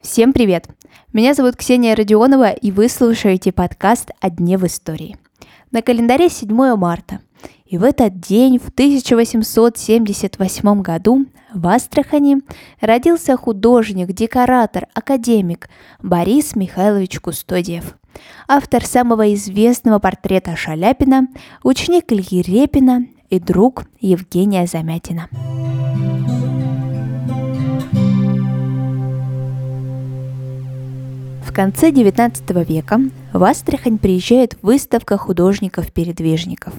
Всем привет! Меня зовут Ксения Родионова, и вы слушаете подкаст «О дне в истории». На календаре 7 марта, и в этот день, в 1878 году, в Астрахани родился художник, декоратор, академик Борис Михайлович Кустодиев, автор самого известного портрета Шаляпина, ученик Ильи Репина и друг Евгения Замятина. Конце XIX века в Астрахань приезжает выставка художников-передвижников.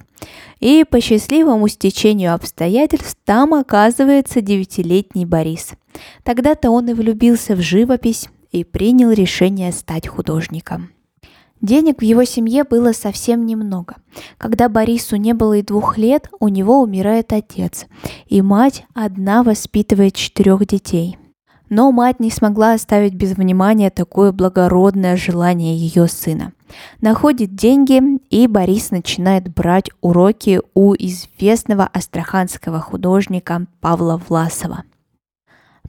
И по счастливому стечению обстоятельств там оказывается девятилетний Борис. Тогда-то он и влюбился в живопись и принял решение стать художником. Денег в его семье было совсем немного. Когда Борису не было и двух лет, у него умирает отец, и мать одна воспитывает четырех детей – но мать не смогла оставить без внимания такое благородное желание ее сына. Находит деньги, и Борис начинает брать уроки у известного астраханского художника Павла Власова –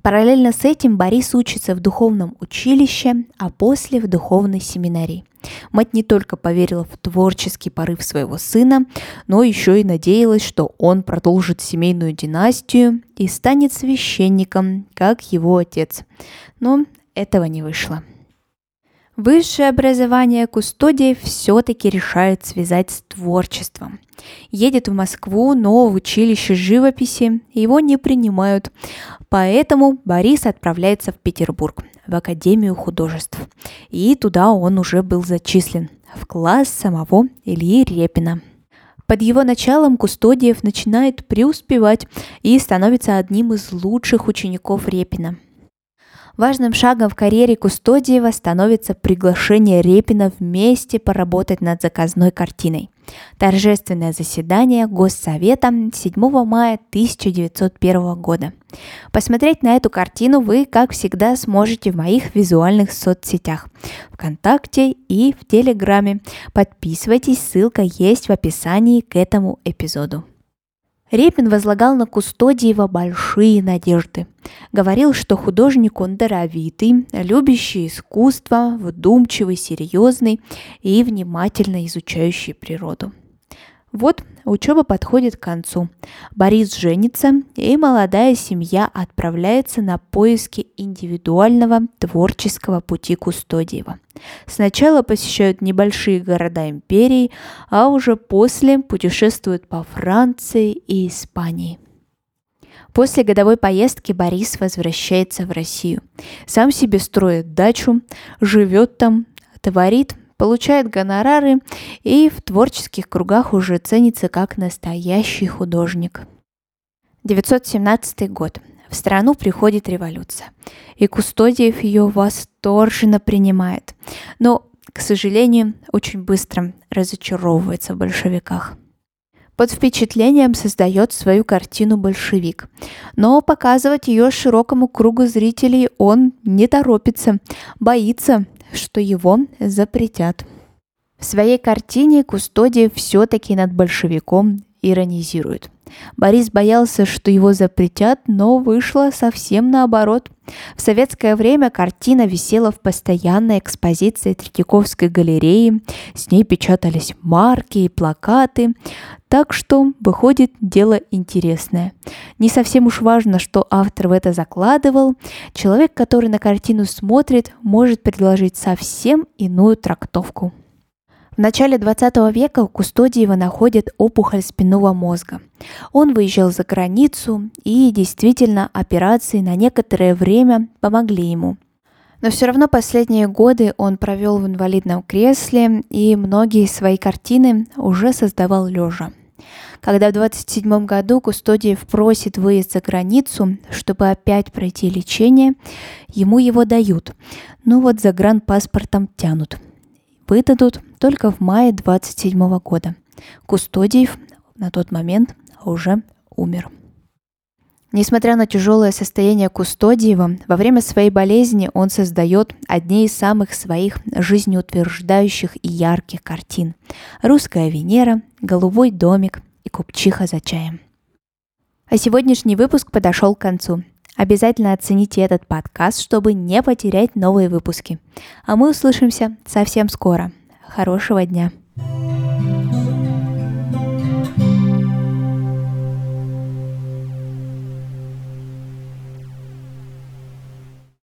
Параллельно с этим Борис учится в духовном училище, а после в духовной семинарии. Мать не только поверила в творческий порыв своего сына, но еще и надеялась, что он продолжит семейную династию и станет священником, как его отец. Но этого не вышло. Высшее образование Кустодий все-таки решает связать с творчеством. Едет в Москву, но в училище живописи его не принимают. Поэтому Борис отправляется в Петербург, в Академию художеств. И туда он уже был зачислен, в класс самого Ильи Репина. Под его началом Кустодиев начинает преуспевать и становится одним из лучших учеников Репина – Важным шагом в карьере Кустодиева становится приглашение Репина вместе поработать над заказной картиной. Торжественное заседание Госсовета 7 мая 1901 года. Посмотреть на эту картину вы, как всегда, сможете в моих визуальных соцсетях ВКонтакте и в Телеграме. Подписывайтесь, ссылка есть в описании к этому эпизоду. Репин возлагал на Кустодиева большие надежды. Говорил, что художник он даровитый, любящий искусство, вдумчивый, серьезный и внимательно изучающий природу. Вот учеба подходит к концу. Борис женится, и молодая семья отправляется на поиски индивидуального творческого пути Кустодиева. Сначала посещают небольшие города империи, а уже после путешествуют по Франции и Испании. После годовой поездки Борис возвращается в Россию. Сам себе строит дачу, живет там, творит получает гонорары и в творческих кругах уже ценится как настоящий художник. 917 год. В страну приходит революция, и Кустодиев ее восторженно принимает, но, к сожалению, очень быстро разочаровывается в большевиках. Под впечатлением создает свою картину «Большевик». Но показывать ее широкому кругу зрителей он не торопится, боится, что его запретят. В своей картине Кустодиев все-таки над большевиком иронизирует. Борис боялся, что его запретят, но вышло совсем наоборот. В советское время картина висела в постоянной экспозиции Третьяковской галереи, с ней печатались марки и плакаты, так что выходит дело интересное. Не совсем уж важно, что автор в это закладывал. Человек, который на картину смотрит, может предложить совсем иную трактовку. В начале 20 века у Кустодиева находят опухоль спинного мозга. Он выезжал за границу, и действительно операции на некоторое время помогли ему. Но все равно последние годы он провел в инвалидном кресле, и многие свои картины уже создавал лежа. Когда в 27 году Кустодиев просит выезд за границу, чтобы опять пройти лечение, ему его дают. Ну вот за гранпаспортом тянут. Выдадут только в мае 27 года. Кустодиев на тот момент уже умер. Несмотря на тяжелое состояние Кустодиева, во время своей болезни он создает одни из самых своих жизнеутверждающих и ярких картин. «Русская Венера», «Голубой домик» и «Купчиха за чаем». А сегодняшний выпуск подошел к концу. Обязательно оцените этот подкаст, чтобы не потерять новые выпуски. А мы услышимся совсем скоро. Хорошего дня!